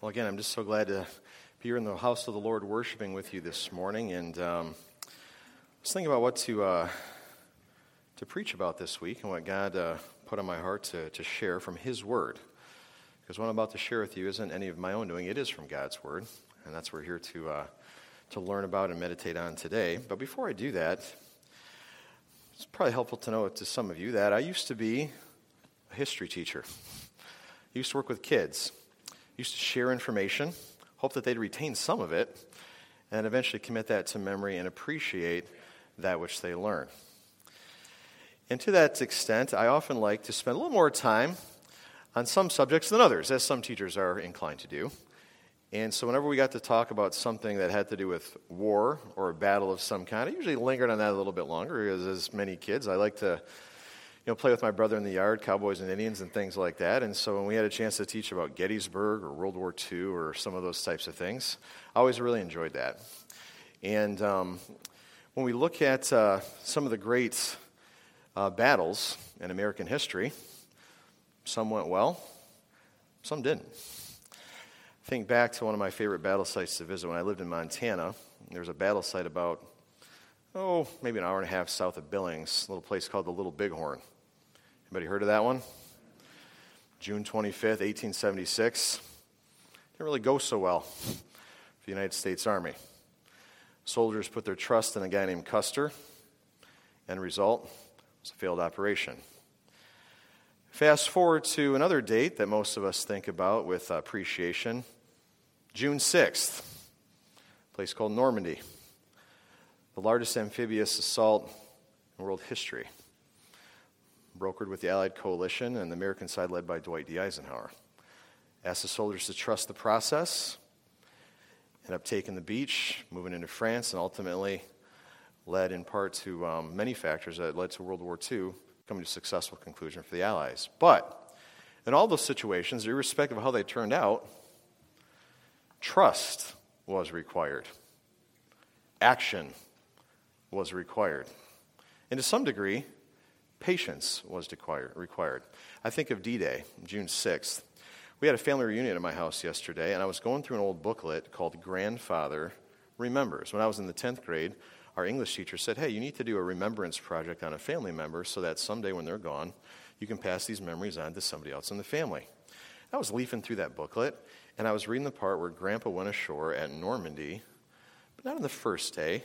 Well, again, I'm just so glad to be here in the house of the Lord worshiping with you this morning. And um, I was thinking about what to, uh, to preach about this week and what God uh, put on my heart to, to share from His Word. Because what I'm about to share with you isn't any of my own doing, it is from God's Word. And that's what we're here to, uh, to learn about and meditate on today. But before I do that, it's probably helpful to know to some of you that I used to be a history teacher. I used to work with kids used to share information, hope that they'd retain some of it, and eventually commit that to memory and appreciate that which they learn. And to that extent, I often like to spend a little more time on some subjects than others, as some teachers are inclined to do. And so, whenever we got to talk about something that had to do with war or a battle of some kind, I usually lingered on that a little bit longer because, as many kids, I like to know, play with my brother in the yard, cowboys and Indians and things like that. And so when we had a chance to teach about Gettysburg or World War II or some of those types of things, I always really enjoyed that. And um, when we look at uh, some of the great uh, battles in American history, some went well, some didn't. Think back to one of my favorite battle sites to visit when I lived in Montana. There was a battle site about, oh, maybe an hour and a half south of Billings, a little place called the Little Bighorn. Anybody heard of that one? June 25th, 1876. Didn't really go so well for the United States Army. Soldiers put their trust in a guy named Custer. End result was a failed operation. Fast forward to another date that most of us think about with appreciation June 6th, a place called Normandy, the largest amphibious assault in world history brokered with the Allied coalition and the American side led by Dwight D. Eisenhower. Asked the soldiers to trust the process, end up taking the beach, moving into France, and ultimately led in part to um, many factors that led to World War II coming to a successful conclusion for the Allies. But in all those situations, irrespective of how they turned out, trust was required, action was required. And to some degree, patience was required. I think of D Day, June 6th. We had a family reunion at my house yesterday, and I was going through an old booklet called Grandfather Remembers. When I was in the 10th grade, our English teacher said, Hey, you need to do a remembrance project on a family member so that someday when they're gone, you can pass these memories on to somebody else in the family. I was leafing through that booklet, and I was reading the part where Grandpa went ashore at Normandy, but not on the first day,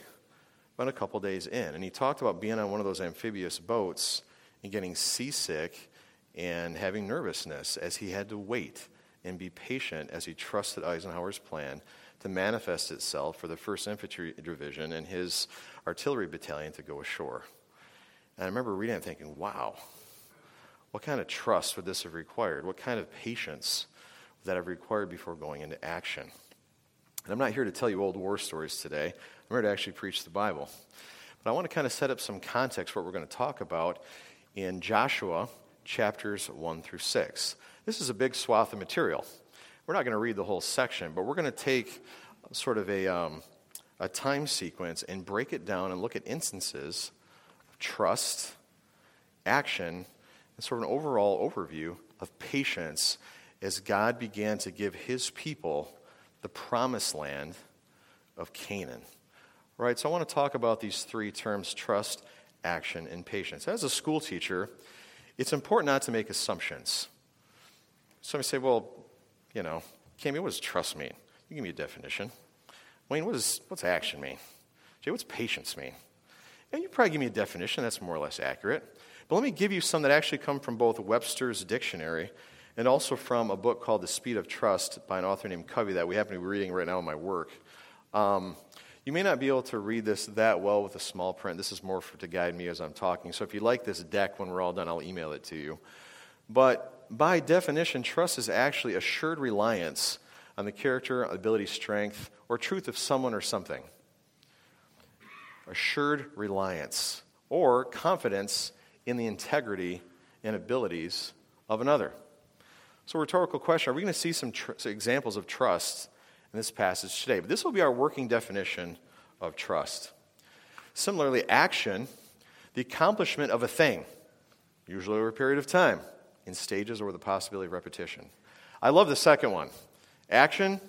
but a couple days in. And he talked about being on one of those amphibious boats and getting seasick and having nervousness as he had to wait and be patient as he trusted Eisenhower's plan to manifest itself for the 1st Infantry Division and his artillery battalion to go ashore. And I remember reading and thinking, wow, what kind of trust would this have required? What kind of patience would that have required before going into action? And I'm not here to tell you old war stories today. I'm here to actually preach the Bible. But I want to kind of set up some context what we're going to talk about in Joshua chapters 1 through 6. This is a big swath of material. We're not going to read the whole section, but we're going to take sort of a, um, a time sequence and break it down and look at instances of trust, action, and sort of an overall overview of patience as God began to give his people the promised land of Canaan. Right, so I want to talk about these three terms trust, action, and patience. As a school teacher, it's important not to make assumptions. Somebody say, well, you know, Cami, what does trust mean? You give me a definition. Wayne, what does what's action mean? Jay, what's patience mean? And you probably give me a definition that's more or less accurate. But let me give you some that actually come from both Webster's dictionary and also from a book called The Speed of Trust by an author named Covey that we happen to be reading right now in my work. Um, you may not be able to read this that well with a small print. This is more for, to guide me as I'm talking. So if you like this deck when we're all done, I'll email it to you. But by definition, trust is actually assured reliance on the character, ability, strength, or truth of someone or something. Assured reliance or confidence in the integrity and abilities of another. So, rhetorical question Are we going to see some tr- examples of trust in this passage today? But this will be our working definition of trust. Similarly, action, the accomplishment of a thing, usually over a period of time, in stages or the possibility of repetition. I love the second one. Action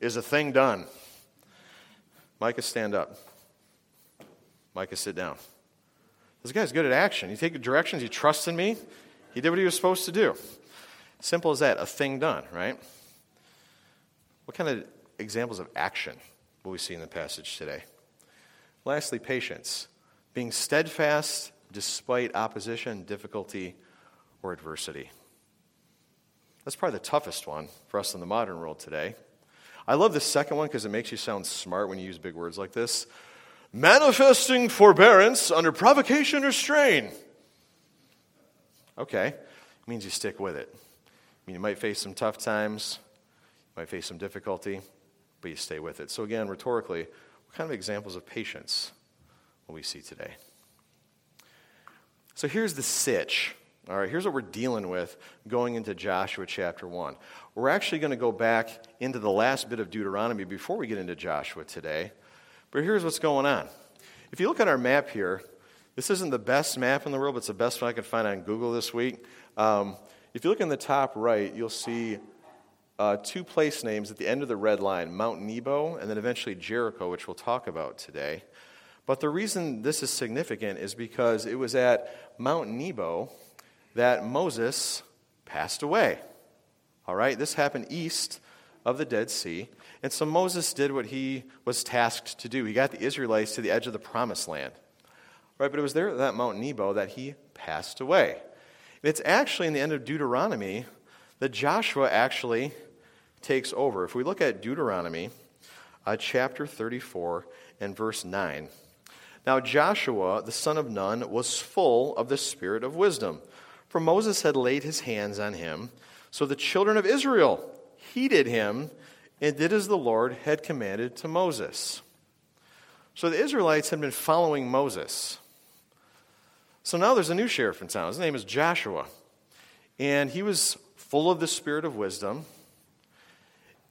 is a thing done. Micah, stand up. Micah, sit down. This guy's good at action. He takes directions, he trusts in me. He did what he was supposed to do. Simple as that, a thing done, right? What kind of examples of action will we see in the passage today? Lastly, patience. Being steadfast despite opposition, difficulty, or adversity. That's probably the toughest one for us in the modern world today. I love the second one because it makes you sound smart when you use big words like this. Manifesting forbearance under provocation or strain. Okay, it means you stick with it. You might face some tough times, you might face some difficulty, but you stay with it. So, again, rhetorically, what kind of examples of patience will we see today? So, here's the sitch. All right, here's what we're dealing with going into Joshua chapter 1. We're actually going to go back into the last bit of Deuteronomy before we get into Joshua today. But here's what's going on. If you look at our map here, this isn't the best map in the world, but it's the best one I could find on Google this week. Um, if you look in the top right, you'll see uh, two place names at the end of the red line Mount Nebo and then eventually Jericho, which we'll talk about today. But the reason this is significant is because it was at Mount Nebo that Moses passed away. All right, this happened east of the Dead Sea. And so Moses did what he was tasked to do. He got the Israelites to the edge of the promised land. Right, but it was there at that Mount Nebo that he passed away. It's actually in the end of Deuteronomy that Joshua actually takes over. If we look at Deuteronomy uh, chapter 34 and verse 9. Now Joshua, the son of Nun, was full of the spirit of wisdom for Moses had laid his hands on him. So the children of Israel heeded him and did as the Lord had commanded to Moses. So the Israelites had been following Moses. So now there's a new sheriff in town. His name is Joshua. And he was full of the spirit of wisdom.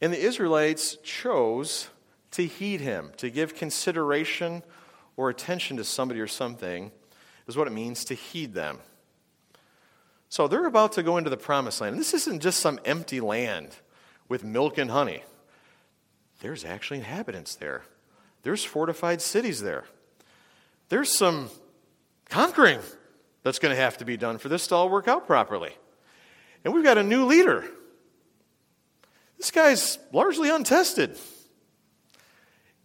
And the Israelites chose to heed him, to give consideration or attention to somebody or something, is what it means to heed them. So they're about to go into the promised land. And this isn't just some empty land with milk and honey. There's actually inhabitants there. There's fortified cities there. There's some conquering that's going to have to be done for this to all work out properly. And we've got a new leader. This guy's largely untested.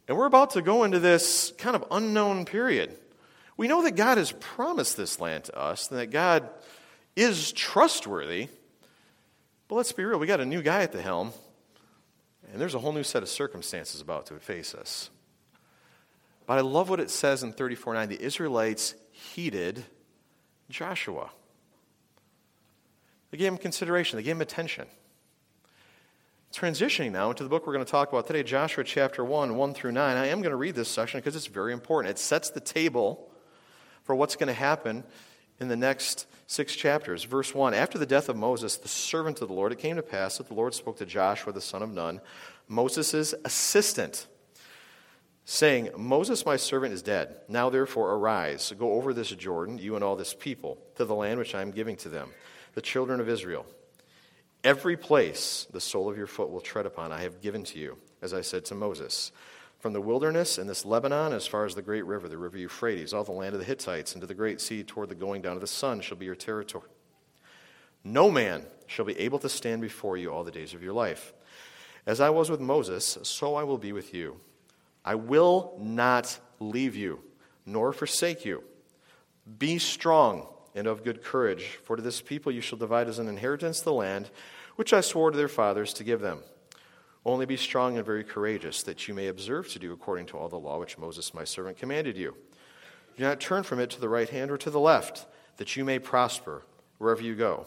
And we're about to go into this kind of unknown period. We know that God has promised this land to us, and that God is trustworthy. But let's be real, we got a new guy at the helm, and there's a whole new set of circumstances about to face us. But I love what it says in 34:9. The Israelites heeded Joshua. They gave him consideration, they gave him attention. Transitioning now into the book we're going to talk about today, Joshua chapter 1, 1 through 9. I am going to read this section because it's very important. It sets the table for what's going to happen in the next six chapters. Verse 1 After the death of Moses, the servant of the Lord, it came to pass that the Lord spoke to Joshua, the son of Nun, Moses' assistant, saying, Moses, my servant, is dead. Now therefore arise, go over this Jordan, you and all this people, to the land which I am giving to them, the children of Israel. Every place the sole of your foot will tread upon, I have given to you, as I said to Moses. From the wilderness and this Lebanon, as far as the great river, the river Euphrates, all the land of the Hittites, and to the great sea toward the going down of the sun shall be your territory. No man shall be able to stand before you all the days of your life. As I was with Moses, so I will be with you. I will not leave you, nor forsake you. Be strong and of good courage, for to this people you shall divide as an inheritance the land which I swore to their fathers to give them. Only be strong and very courageous, that you may observe to do according to all the law which Moses my servant commanded you. Do not turn from it to the right hand or to the left, that you may prosper wherever you go.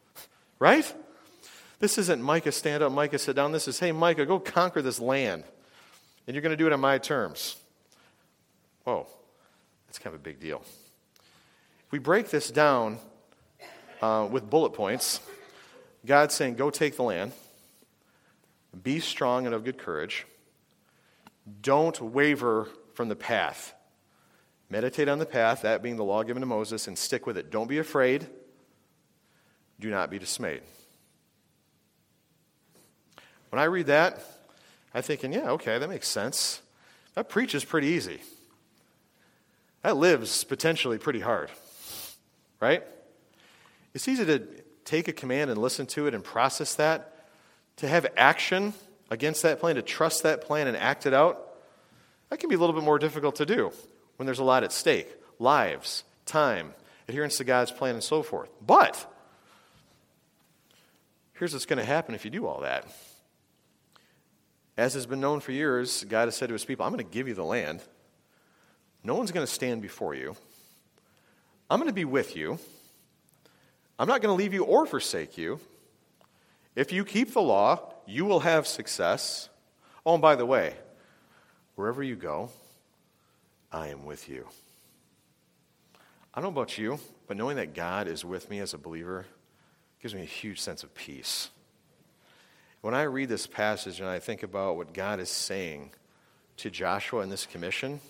right? This isn't Micah stand up, Micah sit down. This is, hey, Micah, go conquer this land. And you're going to do it on my terms. Whoa, that's kind of a big deal. If we break this down uh, with bullet points, God's saying, go take the land, be strong and of good courage, don't waver from the path. Meditate on the path, that being the law given to Moses, and stick with it. Don't be afraid. Do not be dismayed. When I read that, I'm thinking, yeah, okay, that makes sense. That preaches pretty easy. That lives potentially pretty hard, right? It's easy to take a command and listen to it and process that. To have action against that plan, to trust that plan and act it out, that can be a little bit more difficult to do when there's a lot at stake lives, time, adherence to God's plan, and so forth. But here's what's going to happen if you do all that. As has been known for years, God has said to his people, I'm going to give you the land. No one's going to stand before you. I'm going to be with you. I'm not going to leave you or forsake you. If you keep the law, you will have success. Oh, and by the way, wherever you go, I am with you. I don't know about you, but knowing that God is with me as a believer gives me a huge sense of peace. When I read this passage and I think about what God is saying to Joshua in this commission,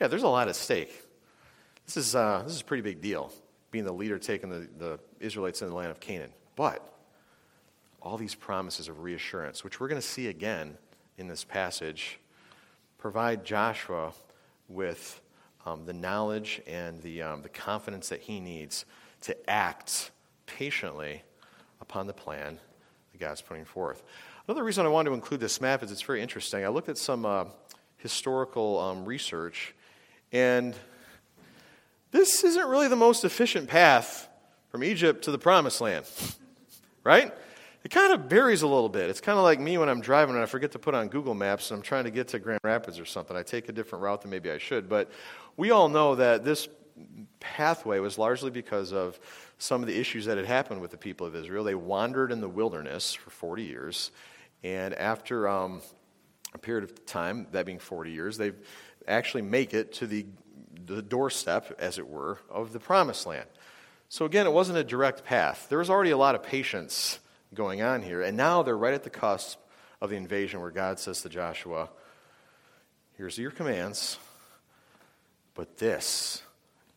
yeah, there's a lot at stake. This is, uh, this is a pretty big deal, being the leader taking the, the Israelites in the land of Canaan. But all these promises of reassurance, which we're going to see again in this passage, provide Joshua with um, the knowledge and the, um, the confidence that he needs to act patiently upon the plan that God's putting forth. Another reason I wanted to include this map is it's very interesting. I looked at some uh, historical um, research, and this isn't really the most efficient path from Egypt to the promised land, right? It kind of varies a little bit. It's kind of like me when I'm driving and I forget to put on Google Maps and I'm trying to get to Grand Rapids or something. I take a different route than maybe I should. But we all know that this pathway was largely because of some of the issues that had happened with the people of Israel. They wandered in the wilderness for 40 years. And after um, a period of time, that being 40 years, they actually make it to the, the doorstep, as it were, of the promised land. So again, it wasn't a direct path. There was already a lot of patience going on here. And now they're right at the cusp of the invasion where God says to Joshua, Here's your commands, but this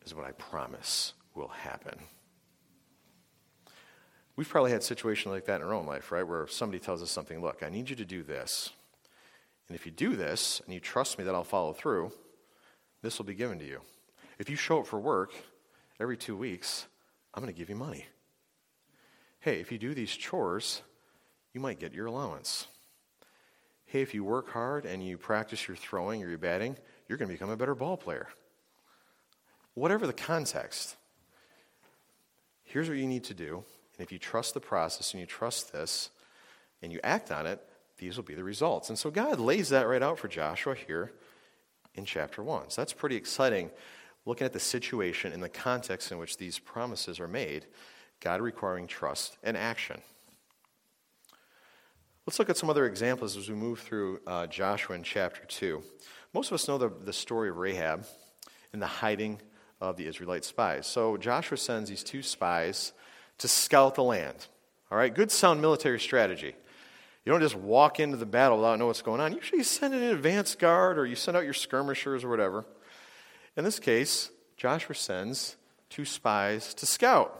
is what I promise will happen. We've probably had situations like that in our own life, right? Where somebody tells us something, look, I need you to do this. And if you do this and you trust me that I'll follow through, this will be given to you. If you show up for work every two weeks, I'm going to give you money hey, if you do these chores, you might get your allowance. Hey, if you work hard and you practice your throwing or your batting, you're going to become a better ball player. Whatever the context, here's what you need to do. And if you trust the process and you trust this and you act on it, these will be the results. And so God lays that right out for Joshua here in chapter 1. So that's pretty exciting looking at the situation and the context in which these promises are made God requiring trust and action. Let's look at some other examples as we move through uh, Joshua in chapter 2. Most of us know the, the story of Rahab and the hiding of the Israelite spies. So Joshua sends these two spies to scout the land. All right, good sound military strategy. You don't just walk into the battle without knowing what's going on. Usually you send an advance guard or you send out your skirmishers or whatever. In this case, Joshua sends two spies to scout.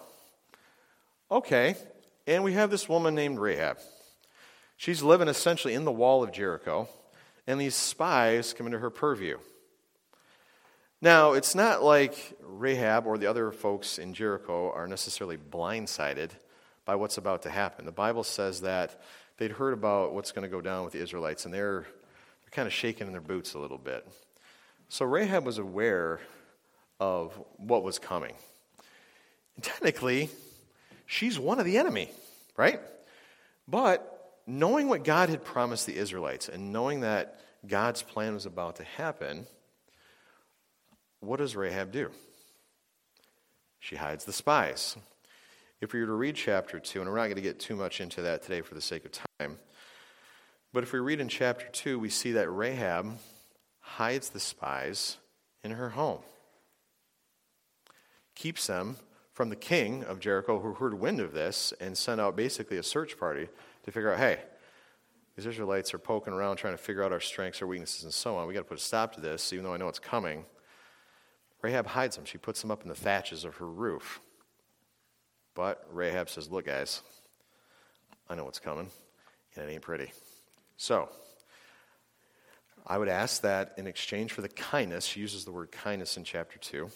Okay, and we have this woman named Rahab. She's living essentially in the wall of Jericho, and these spies come into her purview. Now, it's not like Rahab or the other folks in Jericho are necessarily blindsided by what's about to happen. The Bible says that they'd heard about what's going to go down with the Israelites, and they're, they're kind of shaking in their boots a little bit. So Rahab was aware of what was coming. And technically, she's one of the enemy, right? But knowing what God had promised the Israelites and knowing that God's plan was about to happen, what does Rahab do? She hides the spies. If we were to read chapter 2, and we're not going to get too much into that today for the sake of time, but if we read in chapter 2, we see that Rahab hides the spies in her home, keeps them from the king of Jericho who heard wind of this and sent out basically a search party to figure out hey, these Israelites are poking around trying to figure out our strengths, our weaknesses, and so on. We've got to put a stop to this, even though I know it's coming. Rahab hides them. She puts them up in the thatches of her roof. But Rahab says, Look, guys, I know what's coming, and it ain't pretty. So, I would ask that in exchange for the kindness, she uses the word kindness in chapter 2, in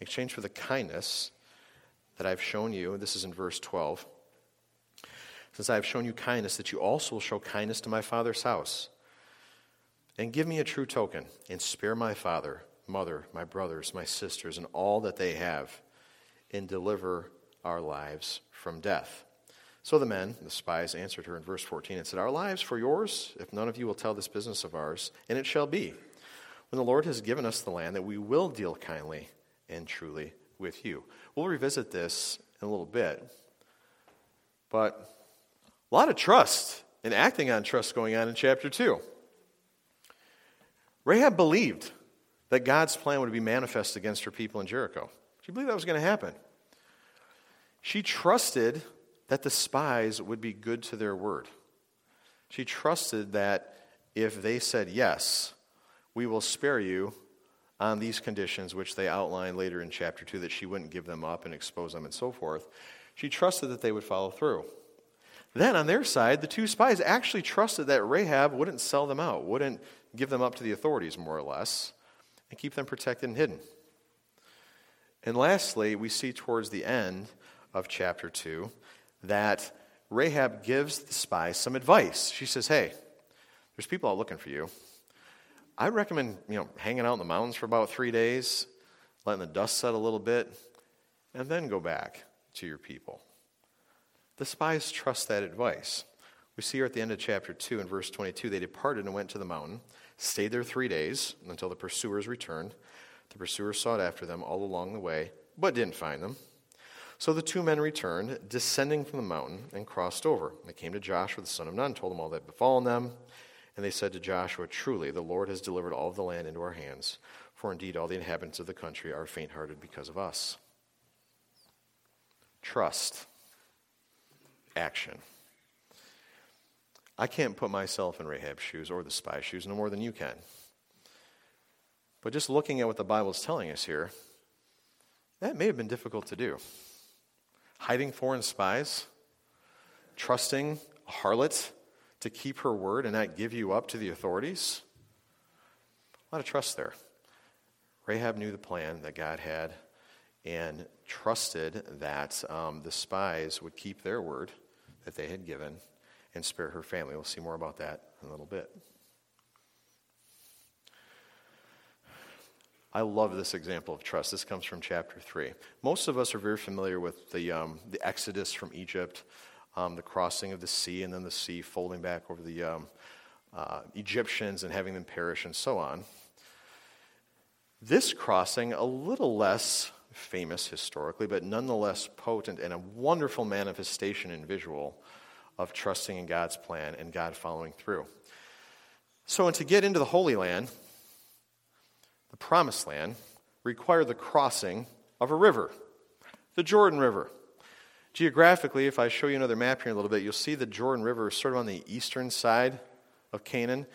exchange for the kindness that I've shown you, this is in verse 12, since I have shown you kindness, that you also will show kindness to my father's house. And give me a true token, and spare my father, mother, my brothers, my sisters, and all that they have, and deliver our lives from death. So the men, the spies, answered her in verse 14 and said, Our lives for yours, if none of you will tell this business of ours. And it shall be, when the Lord has given us the land, that we will deal kindly and truly with you. We'll revisit this in a little bit. But a lot of trust and acting on trust going on in chapter 2. Rahab believed that God's plan would be manifest against her people in Jericho. She believed that was going to happen. She trusted that the spies would be good to their word. She trusted that if they said, Yes, we will spare you on these conditions, which they outline later in chapter 2, that she wouldn't give them up and expose them and so forth, she trusted that they would follow through. Then, on their side, the two spies actually trusted that Rahab wouldn't sell them out, wouldn't give them up to the authorities, more or less, and keep them protected and hidden. And lastly, we see towards the end of chapter 2 that Rahab gives the spies some advice. She says, Hey, there's people out looking for you. I recommend, you know, hanging out in the mountains for about three days, letting the dust settle a little bit, and then go back to your people. The spies trust that advice. We see here at the end of chapter 2 and verse 22, they departed and went to the mountain, stayed there three days until the pursuers returned. The pursuers sought after them all along the way, but didn't find them. So the two men returned, descending from the mountain, and crossed over. They came to Joshua the son of Nun, told him all that had befallen them. And they said to Joshua, Truly, the Lord has delivered all of the land into our hands, for indeed all the inhabitants of the country are faint hearted because of us. Trust. Action. I can't put myself in Rahab's shoes or the spy's shoes no more than you can. But just looking at what the Bible is telling us here, that may have been difficult to do hiding foreign spies, trusting a harlot to keep her word and not give you up to the authorities. A lot of trust there. Rahab knew the plan that God had and trusted that um, the spies would keep their word that they had given and spare her family. We'll see more about that in a little bit. I love this example of trust. This comes from chapter 3. Most of us are very familiar with the, um, the exodus from Egypt, um, the crossing of the sea, and then the sea folding back over the um, uh, Egyptians and having them perish, and so on. This crossing, a little less famous historically, but nonetheless potent and a wonderful manifestation in visual of trusting in God's plan and God following through. So, and to get into the Holy Land, the promised land, required the crossing of a river, the Jordan River. Geographically, if I show you another map here in a little bit, you'll see the Jordan River is sort of on the eastern side of Canaan,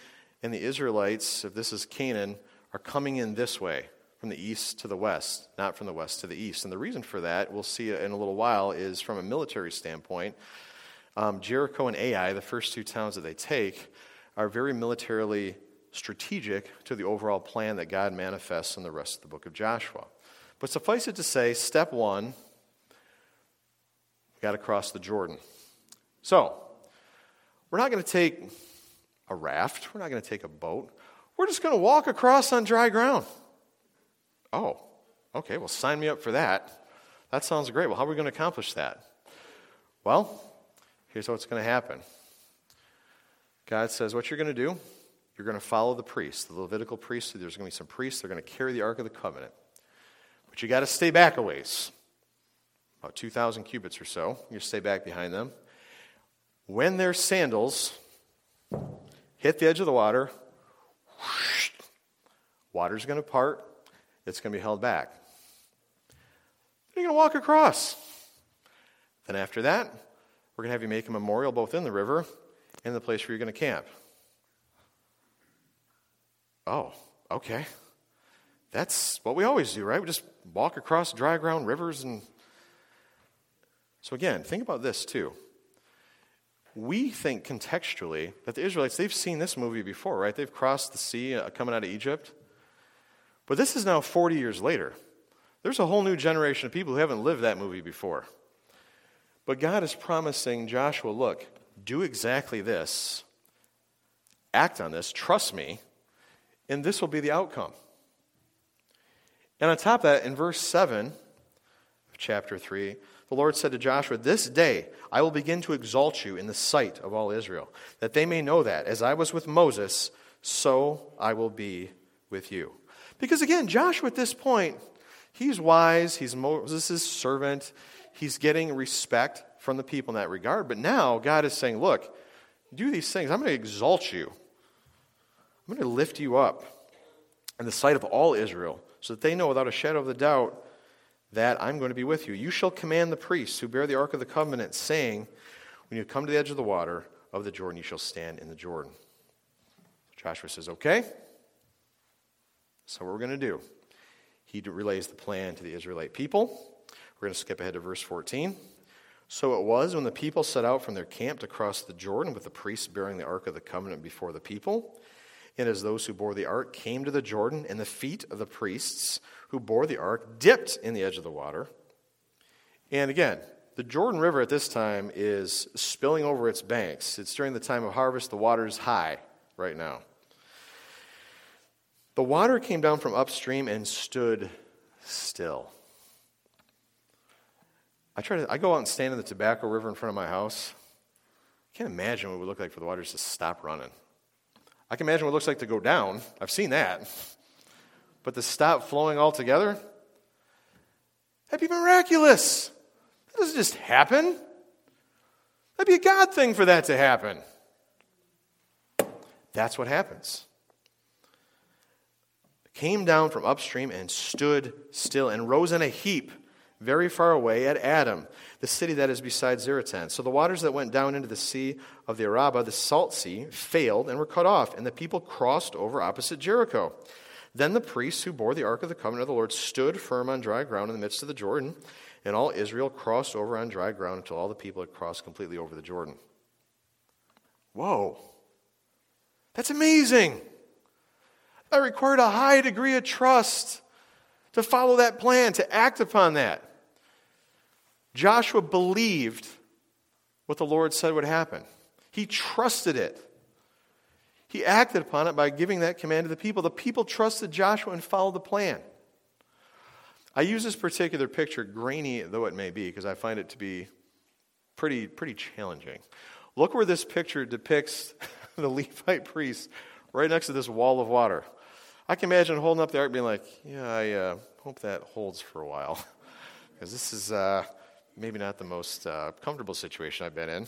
and the Israelites, if this is Canaan, are coming in this way, from the east to the west, not from the west to the east. And the reason for that, we'll see in a little while, is from a military standpoint. Um, Jericho and Ai, the first two towns that they take, are very militarily strategic to the overall plan that God manifests in the rest of the book of Joshua. But suffice it to say, step one, we got to cross the Jordan. So, we're not going to take a raft, we're not going to take a boat, we're just going to walk across on dry ground. Oh, okay, well, sign me up for that. That sounds great. Well, how are we going to accomplish that? Well, here's what's going to happen God says, What you're going to do you're going to follow the priests, the Levitical priests. There's going to be some priests. They're going to carry the Ark of the Covenant. But you got to stay back a ways. about 2,000 cubits or so. You stay back behind them. When their sandals hit the edge of the water, whoosh, water's going to part, it's going to be held back. You're going to walk across. Then after that, we're going to have you make a memorial both in the river and the place where you're going to camp. Oh, okay. That's what we always do, right? We just walk across dry ground rivers and. So, again, think about this too. We think contextually that the Israelites, they've seen this movie before, right? They've crossed the sea uh, coming out of Egypt. But this is now 40 years later. There's a whole new generation of people who haven't lived that movie before. But God is promising Joshua look, do exactly this, act on this, trust me, and this will be the outcome. And on top of that, in verse 7 of chapter 3, the Lord said to Joshua, This day I will begin to exalt you in the sight of all Israel, that they may know that, as I was with Moses, so I will be with you. Because again, Joshua at this point, he's wise, he's Moses' servant, he's getting respect from the people in that regard. But now God is saying, Look, do these things. I'm going to exalt you, I'm going to lift you up in the sight of all Israel, so that they know without a shadow of a doubt that I'm going to be with you. You shall command the priests who bear the ark of the covenant, saying, When you come to the edge of the water of the Jordan, you shall stand in the Jordan. Joshua says, Okay. So, what we're going to do, he relays the plan to the Israelite people. We're going to skip ahead to verse 14. So it was when the people set out from their camp to cross the Jordan with the priests bearing the Ark of the Covenant before the people. And as those who bore the ark came to the Jordan, and the feet of the priests who bore the ark dipped in the edge of the water. And again, the Jordan River at this time is spilling over its banks. It's during the time of harvest, the water is high right now. The water came down from upstream and stood still. I try to I go out and stand in the Tobacco River in front of my house. I can't imagine what it would look like for the waters to stop running. I can imagine what it looks like to go down. I've seen that. But to stop flowing altogether, that'd be miraculous. That doesn't just happen. That'd be a God thing for that to happen. That's what happens. Came down from upstream and stood still and rose in a heap very far away at Adam, the city that is beside Zaretan. So the waters that went down into the sea of the Araba, the salt sea, failed and were cut off, and the people crossed over opposite Jericho. Then the priests who bore the ark of the covenant of the Lord stood firm on dry ground in the midst of the Jordan, and all Israel crossed over on dry ground until all the people had crossed completely over the Jordan. Whoa. That's amazing. That required a high degree of trust to follow that plan, to act upon that. Joshua believed what the Lord said would happen, he trusted it. He acted upon it by giving that command to the people. The people trusted Joshua and followed the plan. I use this particular picture, grainy though it may be, because I find it to be pretty, pretty challenging. Look where this picture depicts the Levite priest right next to this wall of water. I can imagine holding up the ark being like, yeah, I uh, hope that holds for a while. Because this is uh, maybe not the most uh, comfortable situation I've been in.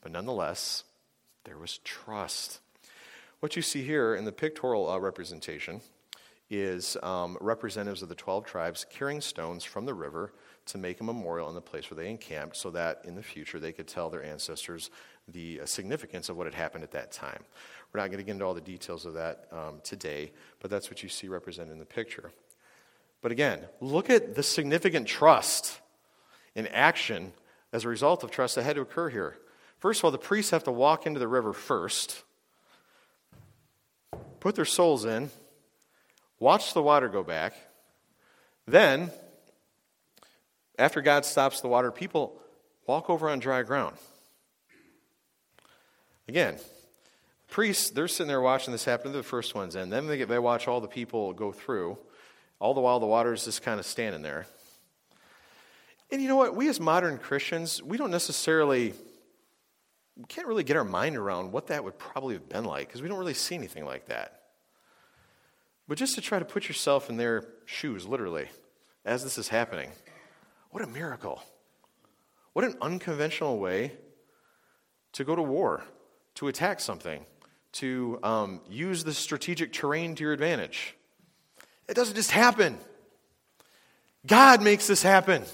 But nonetheless, there was trust. What you see here in the pictorial uh, representation is um, representatives of the 12 tribes carrying stones from the river to make a memorial in the place where they encamped so that in the future they could tell their ancestors the uh, significance of what had happened at that time. We're not going to get into all the details of that um, today, but that's what you see represented in the picture. But again, look at the significant trust in action as a result of trust that had to occur here. First of all, the priests have to walk into the river first, put their soles in, watch the water go back. Then, after God stops the water, people walk over on dry ground. Again, priests, they're sitting there watching this happen. They're the first ones in. Then they, get, they watch all the people go through. All the while, the water is just kind of standing there. And you know what? We as modern Christians, we don't necessarily, we can't really get our mind around what that would probably have been like because we don't really see anything like that. But just to try to put yourself in their shoes, literally, as this is happening. What a miracle. What an unconventional way to go to war, to attack something, to um, use the strategic terrain to your advantage. It doesn't just happen. God makes this happen.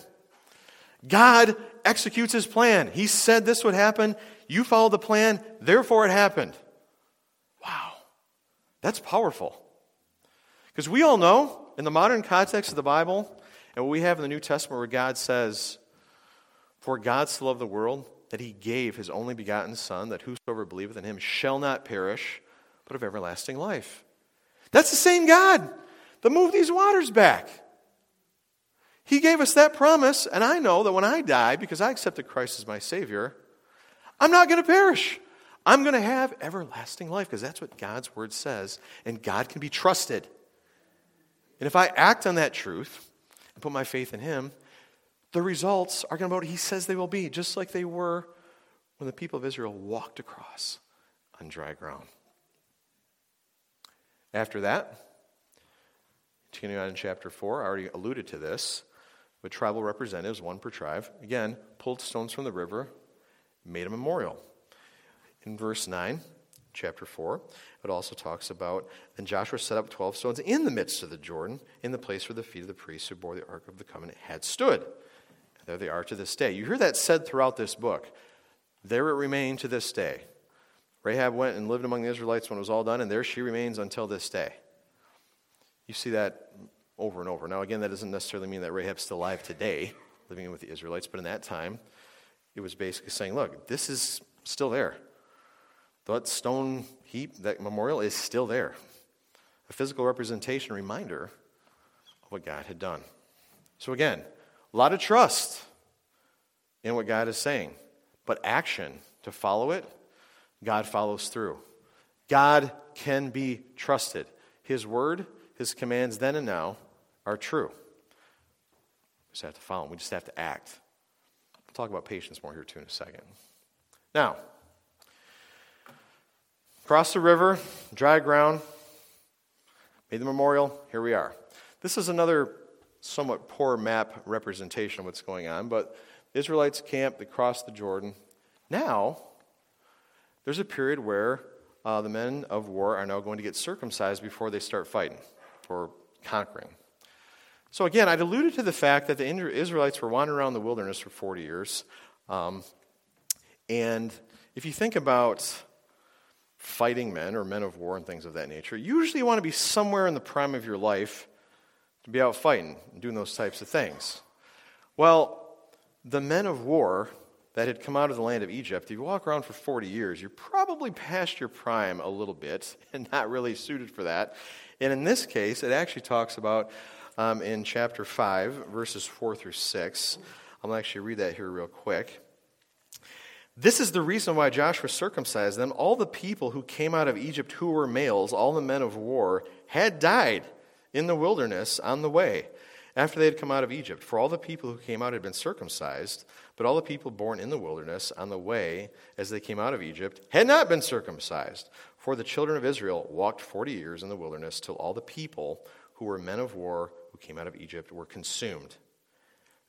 God executes his plan. He said this would happen. You followed the plan, therefore it happened. Wow. That's powerful. Because we all know, in the modern context of the Bible, and what we have in the New Testament where God says, For God so loved the world that he gave his only begotten Son, that whosoever believeth in him shall not perish, but have everlasting life. That's the same God that moved these waters back. He gave us that promise, and I know that when I die, because I accepted Christ as my Savior, I'm not going to perish. I'm going to have everlasting life, because that's what God's Word says, and God can be trusted. And if I act on that truth and put my faith in Him, the results are going to be what He says they will be, just like they were when the people of Israel walked across on dry ground. After that, continuing on in chapter 4, I already alluded to this with tribal representatives, one per tribe, again, pulled stones from the river, made a memorial. In verse 9, chapter 4, it also talks about then Joshua set up 12 stones in the midst of the Jordan, in the place where the feet of the priests who bore the Ark of the Covenant had stood. And there they are to this day. You hear that said throughout this book. There it remained to this day. Rahab went and lived among the Israelites when it was all done, and there she remains until this day. You see that over and over. Now, again, that doesn't necessarily mean that Rahab's still alive today, living with the Israelites, but in that time, it was basically saying, look, this is still there. That stone heap, that memorial is still there. A physical representation, reminder of what God had done. So, again, a lot of trust in what God is saying, but action to follow it, God follows through. God can be trusted. His word, his commands then and now are true. We just have to follow them. We just have to act. We'll talk about patience more here too in a second. Now, cross the river, dry ground, made the memorial, here we are. This is another somewhat poor map representation of what's going on, but Israelites camp, they cross the Jordan. Now, there's a period where uh, the men of war are now going to get circumcised before they start fighting or conquering. So, again, I'd alluded to the fact that the Israelites were wandering around the wilderness for 40 years. Um, and if you think about fighting men or men of war and things of that nature, usually you want to be somewhere in the prime of your life to be out fighting and doing those types of things. Well, the men of war that had come out of the land of Egypt, if you walk around for 40 years, you're probably past your prime a little bit and not really suited for that. And in this case, it actually talks about um, in chapter 5, verses 4 through 6. I'm going to actually read that here real quick. This is the reason why Joshua circumcised them. All the people who came out of Egypt who were males, all the men of war, had died in the wilderness on the way after they had come out of Egypt. For all the people who came out had been circumcised, but all the people born in the wilderness on the way as they came out of Egypt had not been circumcised. For the children of Israel walked 40 years in the wilderness till all the people who were men of war who came out of Egypt were consumed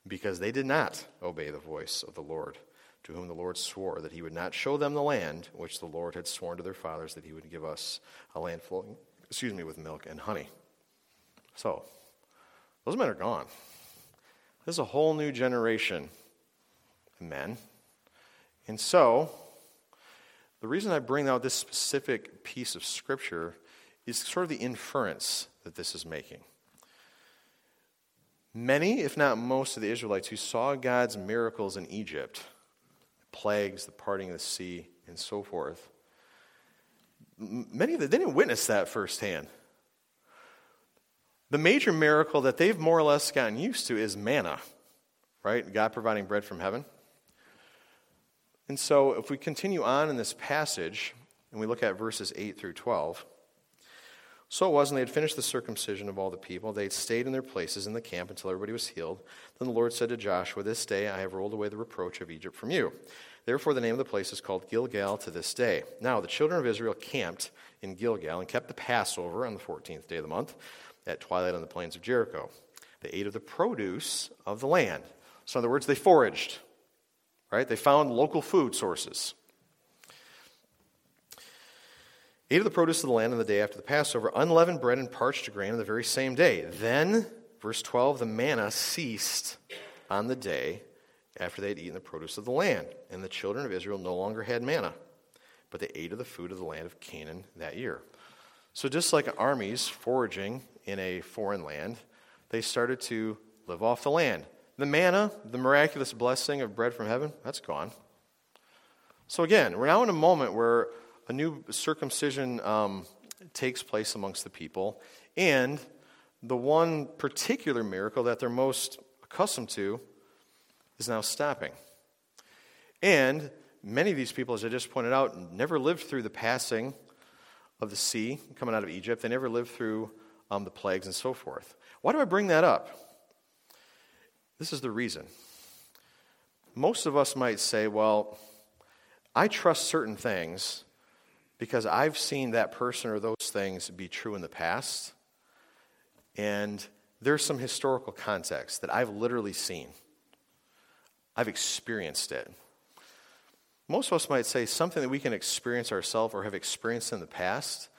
because they did not obey the voice of the Lord, to whom the Lord swore that he would not show them the land which the Lord had sworn to their fathers that he would give us a land flowing, excuse me, with milk and honey. So, those men are gone. There's a whole new generation of men. And so, the reason I bring out this specific piece of scripture is sort of the inference that this is making. Many, if not most, of the Israelites who saw God's miracles in Egypt, plagues, the parting of the sea, and so forth, many of them they didn't witness that firsthand. The major miracle that they've more or less gotten used to is manna, right? God providing bread from heaven. And so, if we continue on in this passage and we look at verses 8 through 12, so it was when they had finished the circumcision of all the people, they had stayed in their places in the camp until everybody was healed. Then the Lord said to Joshua, This day I have rolled away the reproach of Egypt from you. Therefore, the name of the place is called Gilgal to this day. Now, the children of Israel camped in Gilgal and kept the Passover on the 14th day of the month at twilight on the plains of Jericho. They ate of the produce of the land. So, in other words, they foraged, right? They found local food sources. Ate of the produce of the land on the day after the Passover, unleavened bread and parched grain on the very same day. Then, verse 12, the manna ceased on the day after they had eaten the produce of the land. And the children of Israel no longer had manna, but they ate of the food of the land of Canaan that year. So, just like armies foraging in a foreign land, they started to live off the land. The manna, the miraculous blessing of bread from heaven, that's gone. So, again, we're now in a moment where a new circumcision um, takes place amongst the people, and the one particular miracle that they're most accustomed to is now stopping. And many of these people, as I just pointed out, never lived through the passing of the sea coming out of Egypt. They never lived through um, the plagues and so forth. Why do I bring that up? This is the reason. Most of us might say, well, I trust certain things because I've seen that person or those things be true in the past, and there's some historical context that I've literally seen. I've experienced it. Most of us might say something that we can experience ourselves or have experienced in the past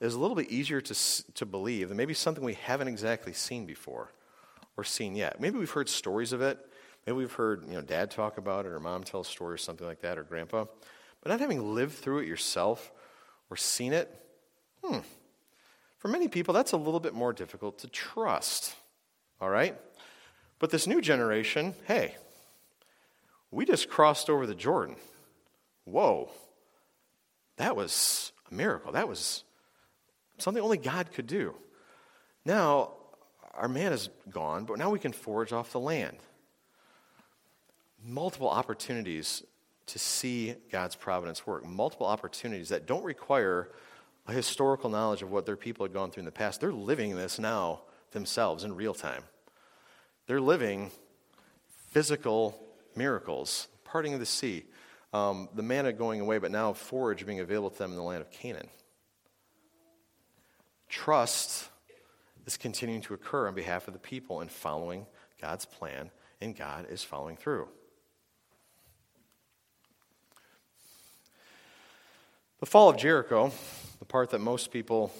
is a little bit easier to, to believe than maybe something we haven't exactly seen before or seen yet. Maybe we've heard stories of it. Maybe we've heard you know, dad talk about it or mom tell a story or something like that or grandpa. But not having lived through it yourself or seen it, hmm, for many people, that's a little bit more difficult to trust. All right? But this new generation, hey, we just crossed over the Jordan. Whoa. That was a miracle. That was something only God could do. Now, our man is gone, but now we can forage off the land. Multiple opportunities to see God's providence work, multiple opportunities that don't require a historical knowledge of what their people had gone through in the past. They're living this now themselves in real time. They're living physical miracles, parting of the sea, um, the manna going away, but now forage being available to them in the land of Canaan. Trust is continuing to occur on behalf of the people and following God's plan, and God is following through. The fall of Jericho, the part that most people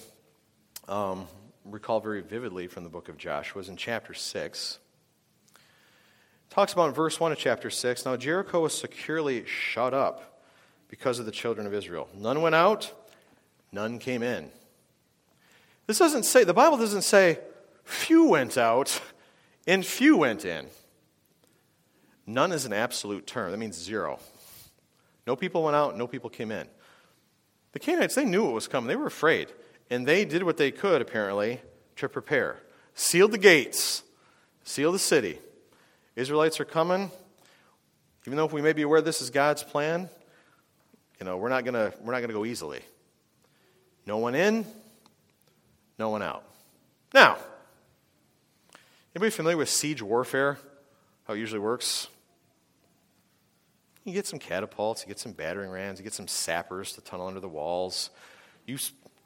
um, recall very vividly from the book of Joshua, was in chapter 6 talks about in verse 1 of chapter 6 now Jericho was securely shut up because of the children of Israel. None went out, none came in. This doesn't say, the Bible doesn't say few went out and few went in. None is an absolute term. That means zero. No people went out, no people came in. The Canaanites, they knew what was coming. They were afraid. And they did what they could, apparently, to prepare. Sealed the gates, sealed the city. Israelites are coming. Even though we may be aware this is God's plan, you know, we're not gonna we're not gonna go easily. No one in, no one out. Now, anybody familiar with siege warfare? How it usually works? You get some catapults, you get some battering rams, you get some sappers to tunnel under the walls. You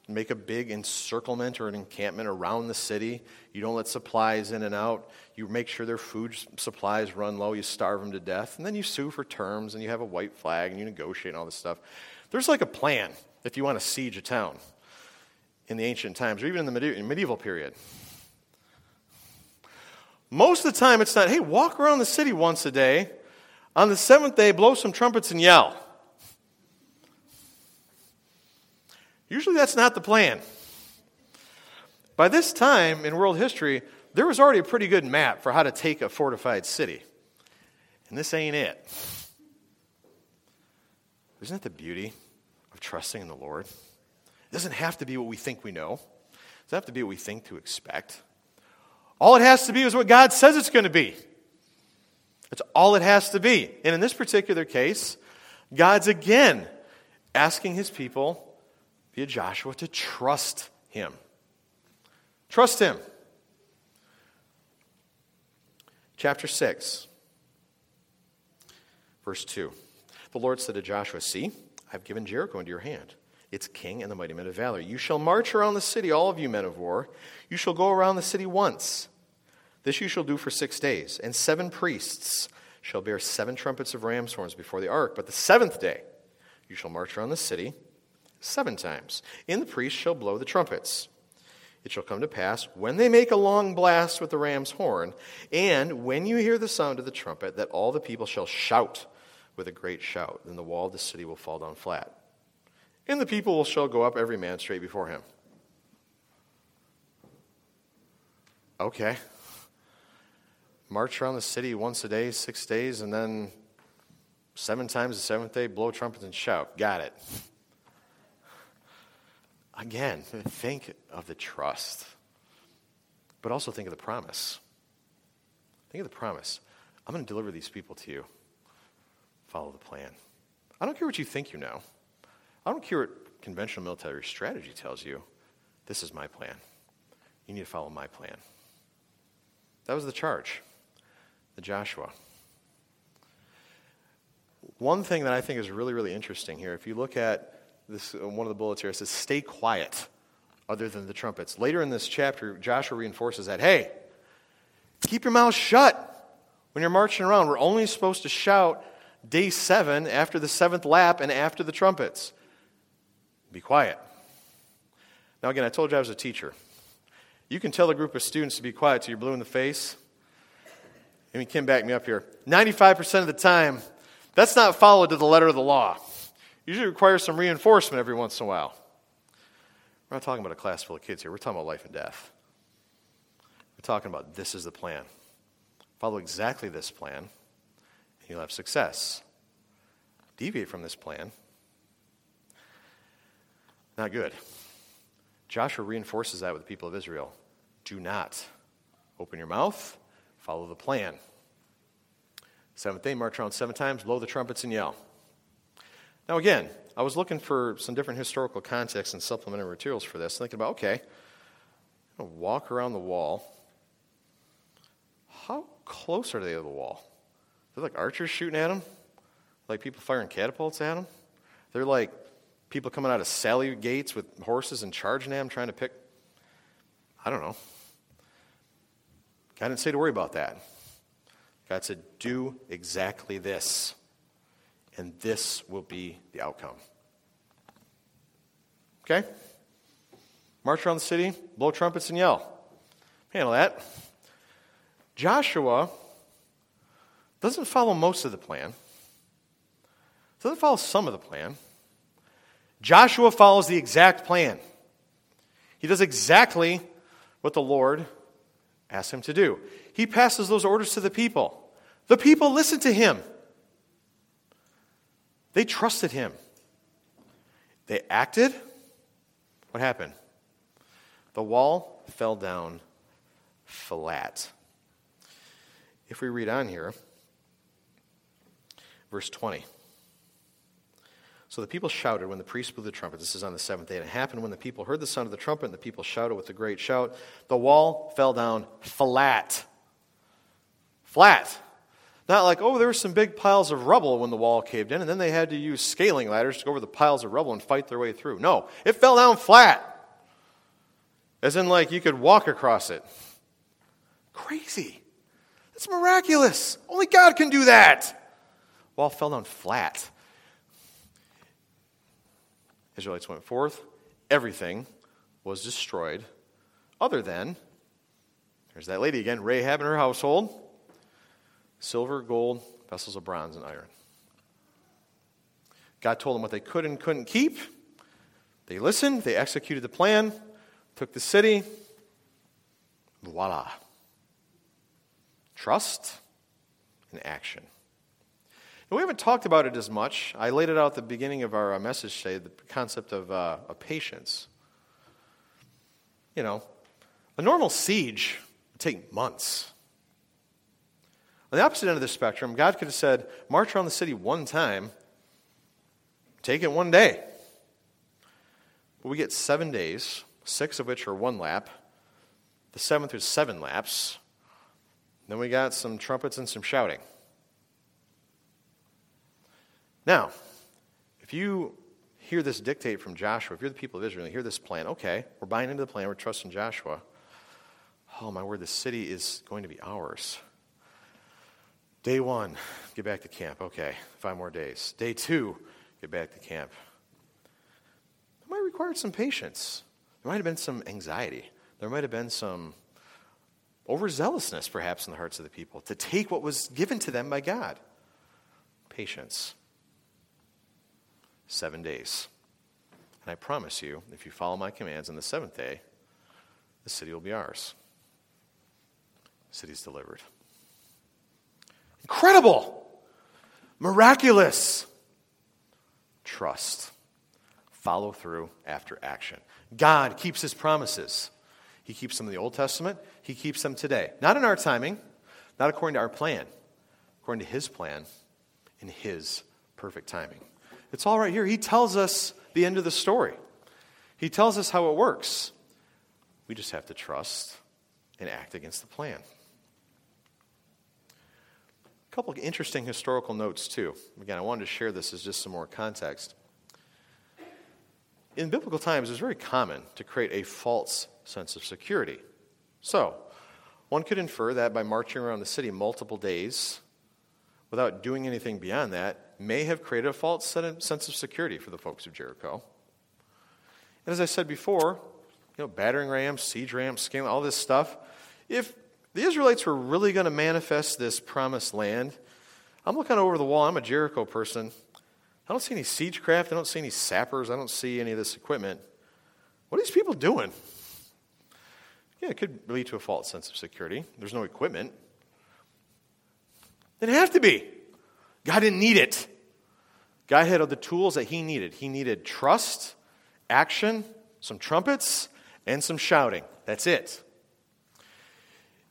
make a big encirclement or an encampment around the city. You don't let supplies in and out. You make sure their food supplies run low. You starve them to death. And then you sue for terms and you have a white flag and you negotiate and all this stuff. There's like a plan if you want to siege a town in the ancient times or even in the medieval period. Most of the time, it's not, hey, walk around the city once a day. On the seventh day, blow some trumpets and yell. Usually that's not the plan. By this time in world history, there was already a pretty good map for how to take a fortified city. And this ain't it. Isn't that the beauty of trusting in the Lord? It doesn't have to be what we think we know, it doesn't have to be what we think to expect. All it has to be is what God says it's going to be. That's all it has to be. And in this particular case, God's again asking his people via Joshua to trust him. Trust him. Chapter 6, verse 2. The Lord said to Joshua, See, I've given Jericho into your hand, its king and the mighty men of valor. You shall march around the city, all of you men of war. You shall go around the city once. This you shall do for six days, and seven priests shall bear seven trumpets of ram's horns before the ark. But the seventh day you shall march around the city seven times, and the priests shall blow the trumpets. It shall come to pass, when they make a long blast with the ram's horn, and when you hear the sound of the trumpet, that all the people shall shout with a great shout. Then the wall of the city will fall down flat. And the people shall go up every man straight before him. Okay. March around the city once a day, six days, and then seven times the seventh day, blow trumpets and shout. Got it. Again, think of the trust, but also think of the promise. Think of the promise. I'm going to deliver these people to you. Follow the plan. I don't care what you think you know. I don't care what conventional military strategy tells you. This is my plan. You need to follow my plan. That was the charge, the Joshua. One thing that I think is really, really interesting here, if you look at this, uh, one of the bullets here, it says, stay quiet other than the trumpets. Later in this chapter, Joshua reinforces that, hey, keep your mouth shut when you're marching around. We're only supposed to shout day seven after the seventh lap and after the trumpets. Be quiet. Now, again, I told you I was a teacher. You can tell a group of students to be quiet till you're blue in the face. I mean, Kim, back me up here. 95% of the time, that's not followed to the letter of the law. Usually requires some reinforcement every once in a while. We're not talking about a class full of kids here. We're talking about life and death. We're talking about this is the plan. Follow exactly this plan, and you'll have success. Deviate from this plan, not good. Joshua reinforces that with the people of Israel. Do not open your mouth, follow the plan. Seventh day, march around seven times, blow the trumpets, and yell. Now, again, I was looking for some different historical context and supplementary materials for this, thinking about okay, walk around the wall. How close are they to the wall? They're like archers shooting at them? Like people firing catapults at them? They're like people coming out of sally gates with horses and charging them, trying to pick. I don't know. God didn't say to worry about that. God said, do exactly this, and this will be the outcome. Okay? March around the city, blow trumpets, and yell. Handle that. Joshua doesn't follow most of the plan, doesn't follow some of the plan. Joshua follows the exact plan. He does exactly what the Lord asked him to do. He passes those orders to the people. The people listened to him. They trusted him. They acted. What happened? The wall fell down flat. If we read on here, verse 20. So the people shouted when the priest blew the trumpet. This is on the seventh day. And it happened when the people heard the sound of the trumpet, and the people shouted with a great shout. The wall fell down flat. Flat. Not like, oh, there were some big piles of rubble when the wall caved in, and then they had to use scaling ladders to go over the piles of rubble and fight their way through. No, it fell down flat. As in, like, you could walk across it. Crazy. That's miraculous. Only God can do that. Wall fell down flat. Israelites went forth. Everything was destroyed, other than, there's that lady again, Rahab and her household silver, gold, vessels of bronze, and iron. God told them what they could and couldn't keep. They listened, they executed the plan, took the city. Voila. Trust and action we haven't talked about it as much. I laid it out at the beginning of our uh, message today the concept of, uh, of patience. You know, a normal siege would take months. On the opposite end of the spectrum, God could have said, march around the city one time, take it one day. But we get seven days, six of which are one lap. The seventh is seven laps. Then we got some trumpets and some shouting. Now, if you hear this dictate from Joshua, if you're the people of Israel and hear this plan, okay, we're buying into the plan, we're trusting Joshua. Oh, my word, the city is going to be ours. Day one, get back to camp. Okay, five more days. Day two, get back to camp. It might have required some patience. There might have been some anxiety. There might have been some overzealousness, perhaps, in the hearts of the people to take what was given to them by God. Patience. Seven days. And I promise you, if you follow my commands on the seventh day, the city will be ours. The city's delivered. Incredible! Miraculous! Trust. Follow through after action. God keeps his promises. He keeps them in the Old Testament, he keeps them today. Not in our timing, not according to our plan, according to his plan in his perfect timing. It's all right here. He tells us the end of the story. He tells us how it works. We just have to trust and act against the plan. A couple of interesting historical notes, too. Again, I wanted to share this as just some more context. In biblical times, it was very common to create a false sense of security. So, one could infer that by marching around the city multiple days without doing anything beyond that may have created a false sense of security for the folks of Jericho. And as I said before, you know, battering rams, siege rams, scaling, all this stuff. If the Israelites were really going to manifest this promised land, I'm looking over the wall. I'm a Jericho person. I don't see any siege craft. I don't see any sappers. I don't see any of this equipment. What are these people doing? Yeah, it could lead to a false sense of security. There's no equipment. Didn't have to be. God didn't need it. God had the tools that He needed. He needed trust, action, some trumpets, and some shouting. That's it.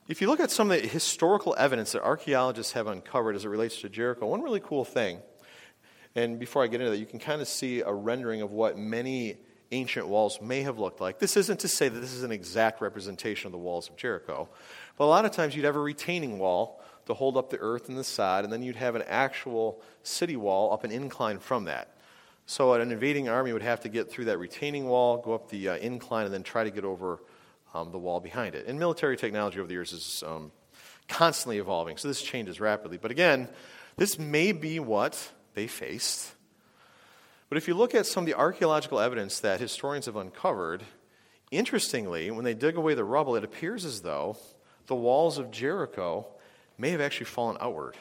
If you look at some of the historical evidence that archaeologists have uncovered as it relates to Jericho, one really cool thing, and before I get into that, you can kind of see a rendering of what many ancient walls may have looked like. This isn't to say that this is an exact representation of the walls of Jericho, but a lot of times you'd have a retaining wall to hold up the earth and the sod, and then you'd have an actual city wall up an incline from that. So an invading army would have to get through that retaining wall, go up the uh, incline, and then try to get over um, the wall behind it. And military technology over the years is um, constantly evolving, so this changes rapidly. But again, this may be what they faced. But if you look at some of the archaeological evidence that historians have uncovered, interestingly, when they dig away the rubble, it appears as though the walls of Jericho may have actually fallen outward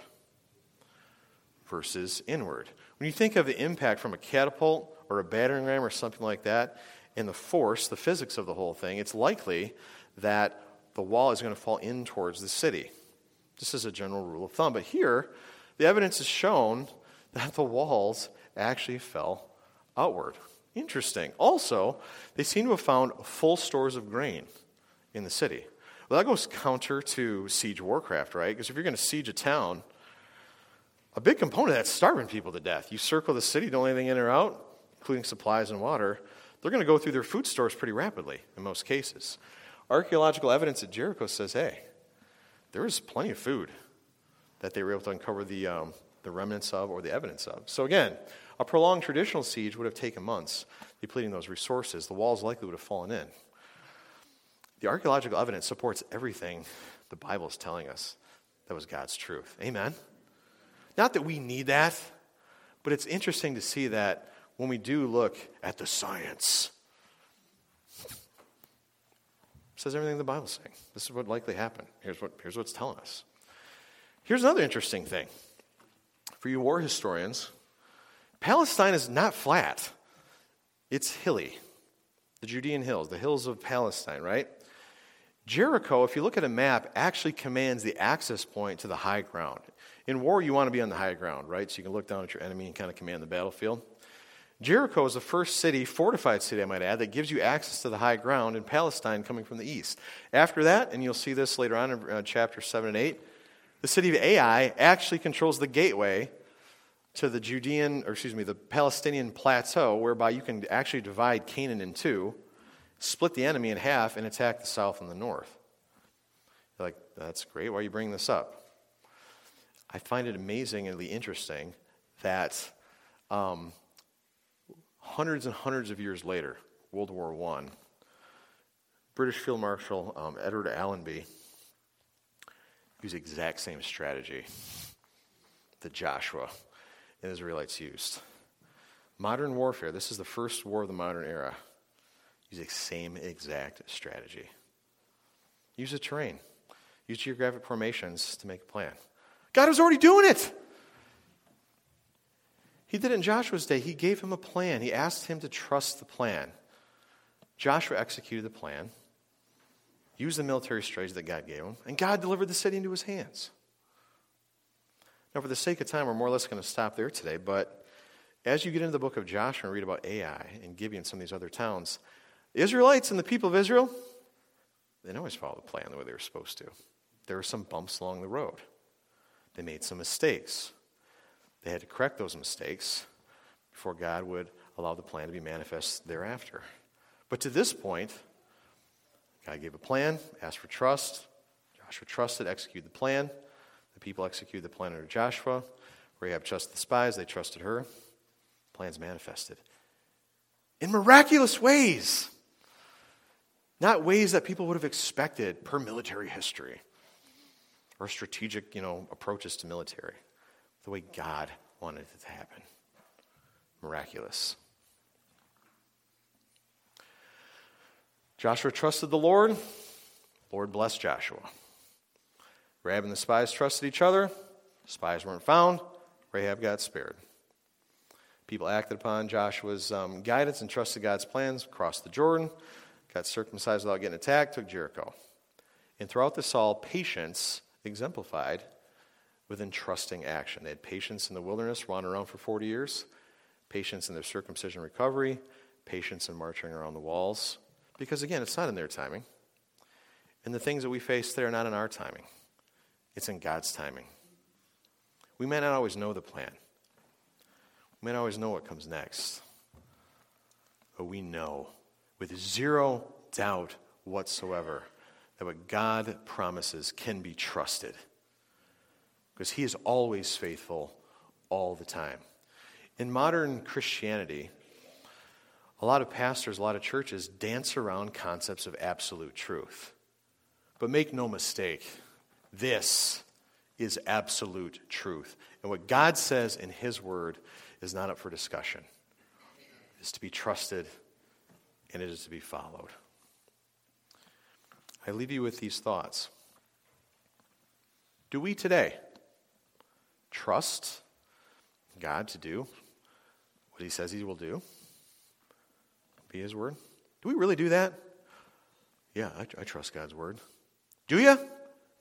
versus inward. When you think of the impact from a catapult or a battering ram or something like that, and the force, the physics of the whole thing, it's likely that the wall is going to fall in towards the city. This is a general rule of thumb. But here, the evidence has shown that the walls actually fell outward. Interesting. Also, they seem to have found full stores of grain in the city. Well, that goes counter to siege warcraft, right? Because if you're going to siege a town, a big component of that's starving people to death. You circle the city, don't let anything in or out, including supplies and water. They're going to go through their food stores pretty rapidly in most cases. Archaeological evidence at Jericho says, hey, there was plenty of food that they were able to uncover the, um, the remnants of or the evidence of. So, again, a prolonged traditional siege would have taken months, depleting those resources. The walls likely would have fallen in. The archaeological evidence supports everything the Bible is telling us that was God's truth. Amen? Not that we need that, but it's interesting to see that when we do look at the science, says everything the Bible's saying. This is what likely happened. Here's what, here's what it's telling us. Here's another interesting thing. For you war historians, Palestine is not flat, it's hilly. The Judean hills, the hills of Palestine, right? Jericho, if you look at a map, actually commands the access point to the high ground. In war, you want to be on the high ground, right? So you can look down at your enemy and kind of command the battlefield. Jericho is the first city, fortified city, I might add, that gives you access to the high ground in Palestine coming from the east. After that, and you'll see this later on in uh, chapter 7 and 8, the city of Ai actually controls the gateway to the Judean, or excuse me, the Palestinian plateau, whereby you can actually divide Canaan in two, split the enemy in half, and attack the south and the north. You're like, that's great. Why are you bringing this up? I find it amazingly interesting that um, hundreds and hundreds of years later, World War I, British Field Marshal um, Edward Allenby used the exact same strategy that Joshua and Israelites used. Modern warfare, this is the first war of the modern era, use the same exact strategy. Use the terrain, use geographic formations to make a plan. God was already doing it. He did it in Joshua's day. He gave him a plan. He asked him to trust the plan. Joshua executed the plan, used the military strategy that God gave him, and God delivered the city into his hands. Now, for the sake of time, we're more or less going to stop there today, but as you get into the book of Joshua and read about Ai and Gibeon and some of these other towns, the Israelites and the people of Israel, they didn't always follow the plan the way they were supposed to. There were some bumps along the road. They made some mistakes. They had to correct those mistakes before God would allow the plan to be manifest thereafter. But to this point, God gave a plan, asked for trust. Joshua trusted, executed the plan. The people executed the plan under Joshua. Rahab trusted the spies, they trusted her. Plans manifested in miraculous ways. Not ways that people would have expected per military history or strategic, you know, approaches to military. The way God wanted it to happen. Miraculous. Joshua trusted the Lord. Lord blessed Joshua. Rahab and the spies trusted each other. Spies weren't found. Rahab got spared. People acted upon Joshua's um, guidance and trusted God's plans, crossed the Jordan, got circumcised without getting attacked, took Jericho. And throughout this all, patience exemplified with entrusting action. They had patience in the wilderness, wandering around for 40 years, patience in their circumcision recovery, patience in marching around the walls. Because again, it's not in their timing. And the things that we face there are not in our timing, it's in God's timing. We may not always know the plan, we may not always know what comes next, but we know with zero doubt whatsoever that what God promises can be trusted because He is always faithful all the time. In modern Christianity, a lot of pastors, a lot of churches dance around concepts of absolute truth. But make no mistake, this is absolute truth. And what God says in His Word is not up for discussion. It is to be trusted and it is to be followed. I leave you with these thoughts. Do we today trust God to do what He says He will do? Be His word? Do we really do that? Yeah, I, I trust God's word. Do you?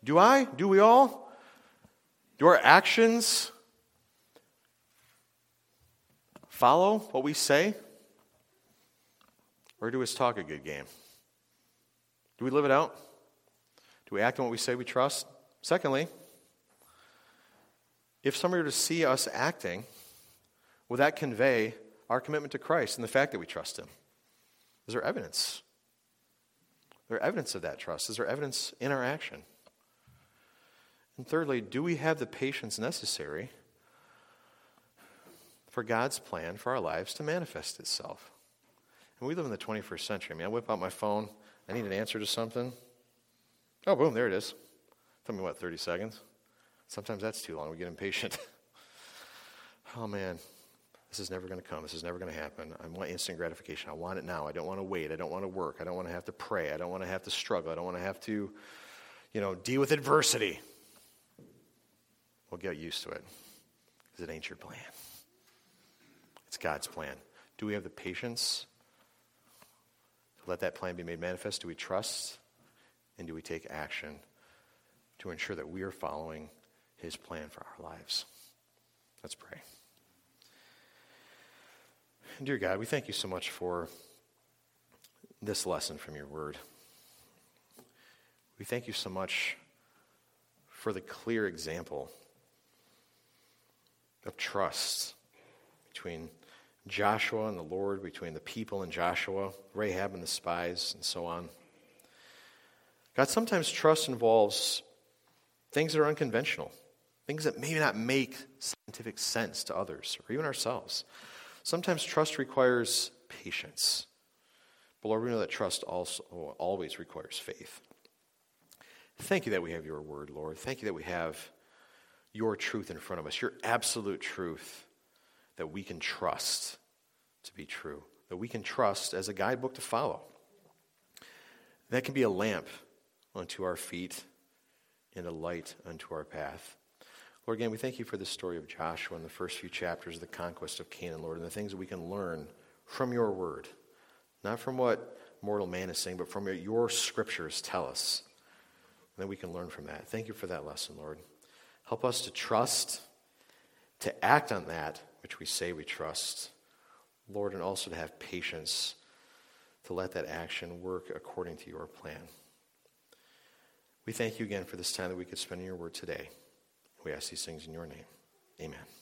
Do I? Do we all? Do our actions follow what we say? Or do we talk a good game? Do we live it out? Do we act on what we say we trust? Secondly, if somebody were to see us acting, will that convey our commitment to Christ and the fact that we trust Him? Is there evidence? Is there evidence of that trust? Is there evidence in our action? And thirdly, do we have the patience necessary for God's plan for our lives to manifest itself? We live in the 21st century. I mean, I whip out my phone, I need an answer to something. Oh, boom, there it is. Tell me what, 30 seconds? Sometimes that's too long. We get impatient. oh, man, this is never going to come. This is never going to happen. I want instant gratification. I want it now. I don't want to wait. I don't want to work. I don't want to have to pray. I don't want to have to struggle. I don't want to have to, you know, deal with adversity. We'll get used to it because it ain't your plan. It's God's plan. Do we have the patience let that plan be made manifest? Do we trust? And do we take action to ensure that we are following His plan for our lives? Let's pray. Dear God, we thank you so much for this lesson from your word. We thank you so much for the clear example of trust between Joshua and the Lord, between the people and Joshua, Rahab and the spies, and so on. God, sometimes trust involves things that are unconventional, things that may not make scientific sense to others or even ourselves. Sometimes trust requires patience. But Lord, we know that trust also always requires faith. Thank you that we have your word, Lord. Thank you that we have your truth in front of us, your absolute truth that we can trust to be true, that we can trust as a guidebook to follow. That can be a lamp unto our feet and a light unto our path. Lord, again, we thank you for the story of Joshua and the first few chapters of the conquest of Canaan, Lord, and the things that we can learn from your word. Not from what mortal man is saying, but from your, your scriptures tell us. And then we can learn from that. Thank you for that lesson, Lord. Help us to trust, to act on that which we say we trust, Lord, and also to have patience to let that action work according to your plan. We thank you again for this time that we could spend in your word today. We ask these things in your name. Amen.